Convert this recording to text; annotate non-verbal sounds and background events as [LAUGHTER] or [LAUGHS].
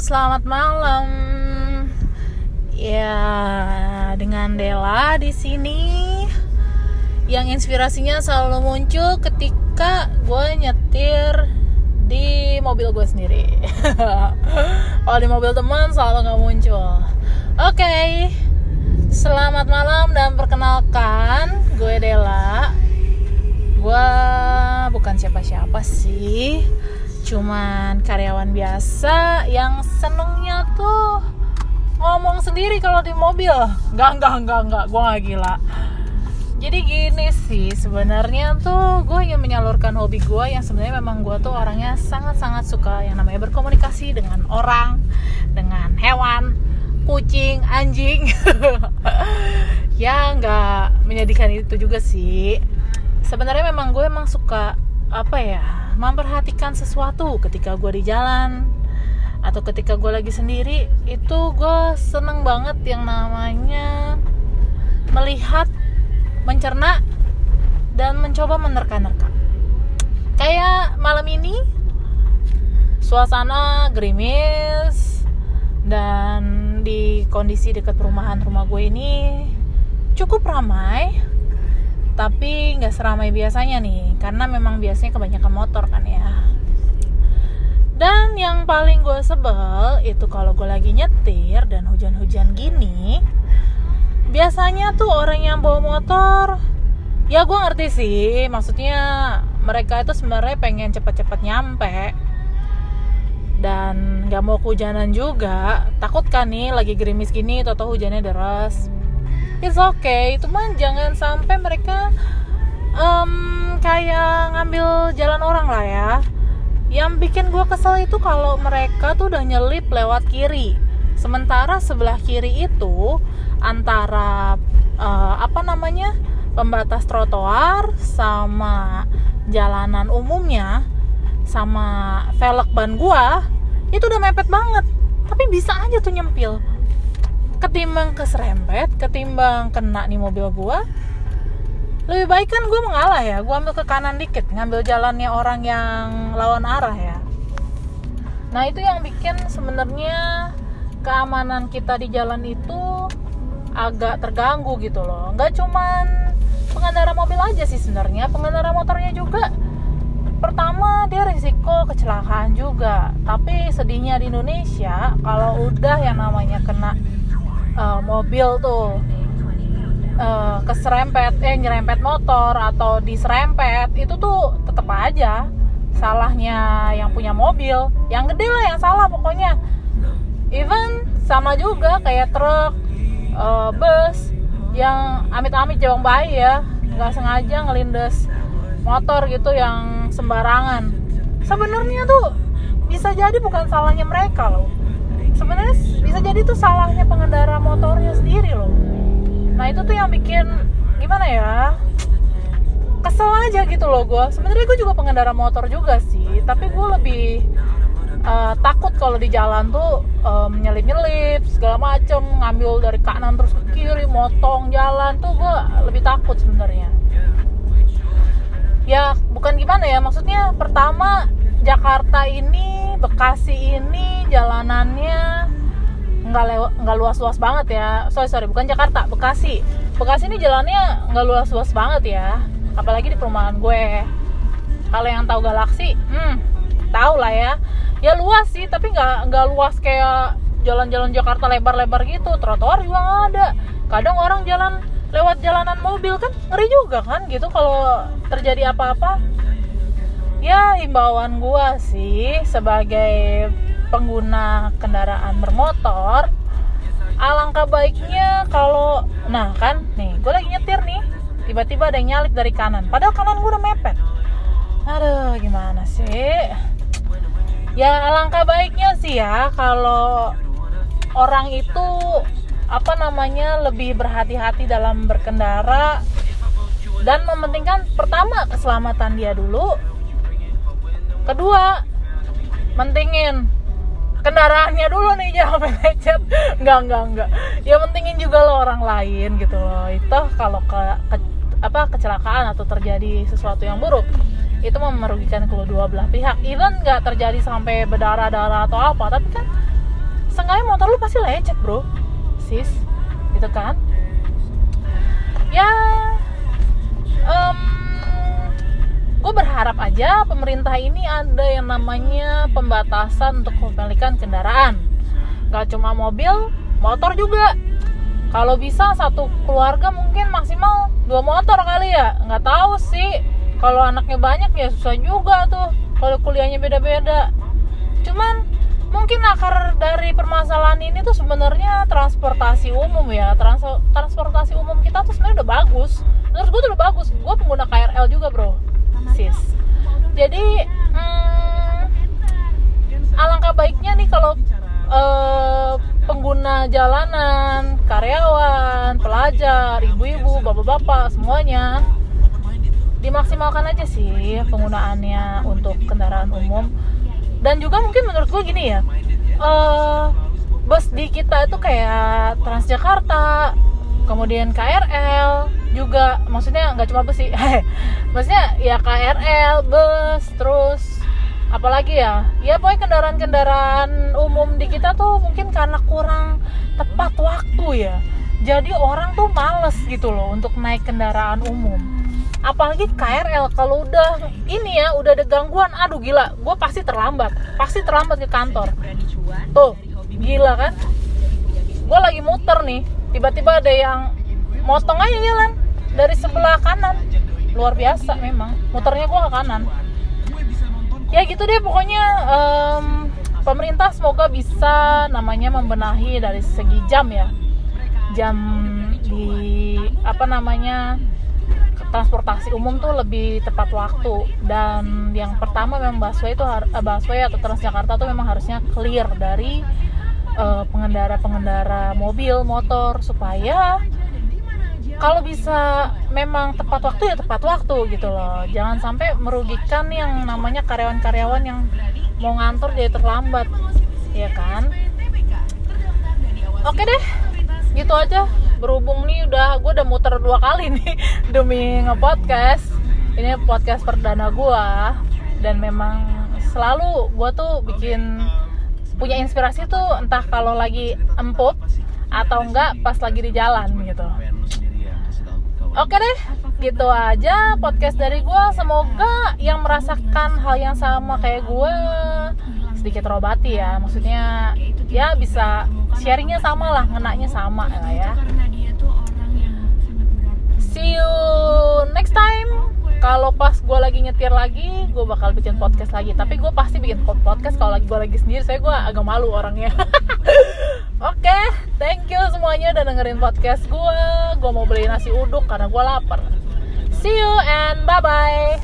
selamat malam. Ya, dengan Dela di sini yang inspirasinya selalu muncul ketika gue nyetir di mobil gue sendiri. [LAUGHS] Kalau di mobil teman selalu nggak muncul. Oke, selamat malam dan perkenalkan gue Dela. Gue bukan siapa-siapa sih cuman karyawan biasa yang senengnya tuh ngomong sendiri kalau di mobil. Nggak nggak nggak nggak. Gue nggak gila. Jadi gini sih sebenarnya tuh gue ingin menyalurkan hobi gue yang sebenarnya memang gue tuh orangnya sangat-sangat suka yang namanya berkomunikasi dengan orang dengan hewan kucing anjing. [LAUGHS] Ya nggak menyedihkan itu juga sih. Sebenarnya memang gue emang suka apa ya memperhatikan sesuatu ketika gue di jalan atau ketika gue lagi sendiri itu gue seneng banget yang namanya melihat mencerna dan mencoba menerka-nerka. Kayak malam ini suasana gerimis dan di kondisi dekat perumahan rumah gue ini cukup ramai tapi nggak seramai biasanya nih karena memang biasanya kebanyakan motor kan ya. Dan yang paling gue sebel itu kalau gue lagi nyetir dan hujan-hujan gini biasanya tuh orang yang bawa motor ya gue ngerti sih maksudnya mereka itu sebenarnya pengen cepet-cepet nyampe dan nggak mau kehujanan juga. Takut kan nih lagi gerimis gini atau hujannya deras it's okay. Mah jangan sampai mereka um, kayak ngambil jalan orang lah ya. Yang bikin gue kesel itu kalau mereka tuh udah nyelip lewat kiri. Sementara sebelah kiri itu antara uh, apa namanya pembatas trotoar sama jalanan umumnya sama velg ban gua itu udah mepet banget. Tapi bisa aja tuh nyempil ketimbang keserempet ketimbang kena nih mobil gua lebih baik kan gue mengalah ya gue ambil ke kanan dikit ngambil jalannya orang yang lawan arah ya. Nah itu yang bikin sebenarnya keamanan kita di jalan itu agak terganggu gitu loh. Nggak cuman pengendara mobil aja sih sebenarnya pengendara motornya juga. Pertama dia risiko kecelakaan juga. Tapi sedihnya di Indonesia kalau udah yang namanya kena mobil tuh uh, keserempet eh nyerempet motor atau diserempet itu tuh tetap aja salahnya yang punya mobil. Yang gede lah yang salah pokoknya. Even sama juga kayak truk uh, bus yang amit-amit jawang bayi ya. Nggak sengaja ngelindes motor gitu yang sembarangan. Sebenarnya tuh bisa jadi bukan salahnya mereka loh sebenarnya bisa jadi tuh salahnya pengendara motornya sendiri loh. Nah itu tuh yang bikin gimana ya kesel aja gitu loh gue sebenarnya gue juga pengendara motor juga sih tapi gue lebih uh, takut kalau di jalan tuh um, eh, nyelip nyelip segala macem ngambil dari kanan terus ke kiri motong jalan tuh gue lebih takut sebenarnya. Ya bukan gimana ya maksudnya pertama Jakarta ini Bekasi ini jalanannya nggak nggak luas-luas banget ya. Sorry sorry bukan Jakarta Bekasi. Bekasi ini jalannya nggak luas-luas banget ya apalagi di perumahan gue. Kalau yang tahu galaksi hmm tahu lah ya. Ya luas sih tapi nggak nggak luas kayak jalan-jalan Jakarta lebar-lebar gitu. Trotoar juga nggak ada. Kadang orang jalan lewat jalanan mobil kan ngeri juga kan gitu kalau terjadi apa-apa ya himbauan gua sih sebagai pengguna kendaraan bermotor alangkah baiknya kalau nah kan nih gue lagi nyetir nih tiba-tiba ada yang nyalip dari kanan padahal kanan gue udah mepet. Aduh gimana sih? Ya alangkah baiknya sih ya kalau orang itu apa namanya lebih berhati-hati dalam berkendara dan mementingkan pertama keselamatan dia dulu kedua mentingin kendaraannya dulu nih [LAUGHS] jangan lecet nggak nggak nggak. Ya mentingin juga lo orang lain gitu loh. Itu kalau ke, ke apa kecelakaan atau terjadi sesuatu yang buruk itu merugikan kedua belah pihak. Even nggak terjadi sampai berdarah darah atau apa tapi kan seenggaknya motor lu pasti lecet bro. Sis gitu kan? Ya berharap aja pemerintah ini ada yang namanya pembatasan untuk kepemilikan kendaraan. Gak cuma mobil motor juga. Kalau bisa satu keluarga mungkin maksimal dua motor kali ya. Nggak tahu sih. Kalau anaknya banyak ya susah juga tuh. Kalau kuliahnya beda-beda. Cuman mungkin akar dari permasalahan ini tuh sebenarnya transportasi umum ya. Trans transportasi umum kita tuh sebenarnya udah bagus. Menurut gue tuh udah bagus. Gue pengguna KRL juga bro jadi hmm, alangkah baiknya nih kalau uh, pengguna jalanan karyawan pelajar ibu-ibu bapak-bapak semuanya dimaksimalkan aja sih penggunaannya untuk kendaraan umum. Dan juga mungkin menurut gue gini ya uh, bus di kita itu kayak Transjakarta kemudian KRL juga maksudnya nggak cuma bus sih. [LAUGHS] Maksudnya ya KRL bus terus apalagi ya? Ya pokoknya kendaraan-kendaraan umum di kita tuh mungkin karena kurang tepat waktu ya. Jadi orang tuh males gitu loh untuk naik kendaraan umum. Apalagi KRL kalau udah ini ya udah ada gangguan aduh gila gue pasti terlambat. Pasti terlambat ke kantor. Tuh gila kan? Gue lagi muter nih tiba-tiba ada yang motong aja jalan dari sebelah kanan. Luar biasa memang. Muternya gue ke kanan. Ya gitu deh pokoknya um, pemerintah semoga bisa namanya membenahi dari segi jam ya. Jam di apa namanya transportasi umum tuh lebih tepat waktu. Dan yang pertama memang busway itu uh, busway atau Transjakarta tuh memang harusnya clear dari uh, pengendara-pengendara mobil motor supaya kalau bisa memang tepat waktu ya tepat waktu gitu loh. Jangan sampai merugikan yang namanya karyawan-karyawan yang mau ngantor jadi terlambat ya kan? Oke deh gitu aja. Berhubung nih udah gue udah muter dua kali nih [LAUGHS] demi ngepodcast. Ini podcast perdana gue dan memang selalu gue tuh bikin punya inspirasi tuh entah kalau lagi empuk atau enggak pas lagi di jalan gitu oke deh gitu aja podcast dari gue semoga yang merasakan hal yang sama kayak gue sedikit terobati ya. Maksudnya ya bisa sharingnya sama lah ngenaknya sama ya. See you next time. Kalau pas gue lagi nyetir lagi gue bakal bikin podcast lagi. Tapi gue pasti bikin podcast. Kalau lagi gue lagi sendiri saya gue agak malu orangnya [LAUGHS] oke okay, thank you semuanya udah dengerin podcast gue gue mau beli nasi uduk karena gue lapar. See you and bye bye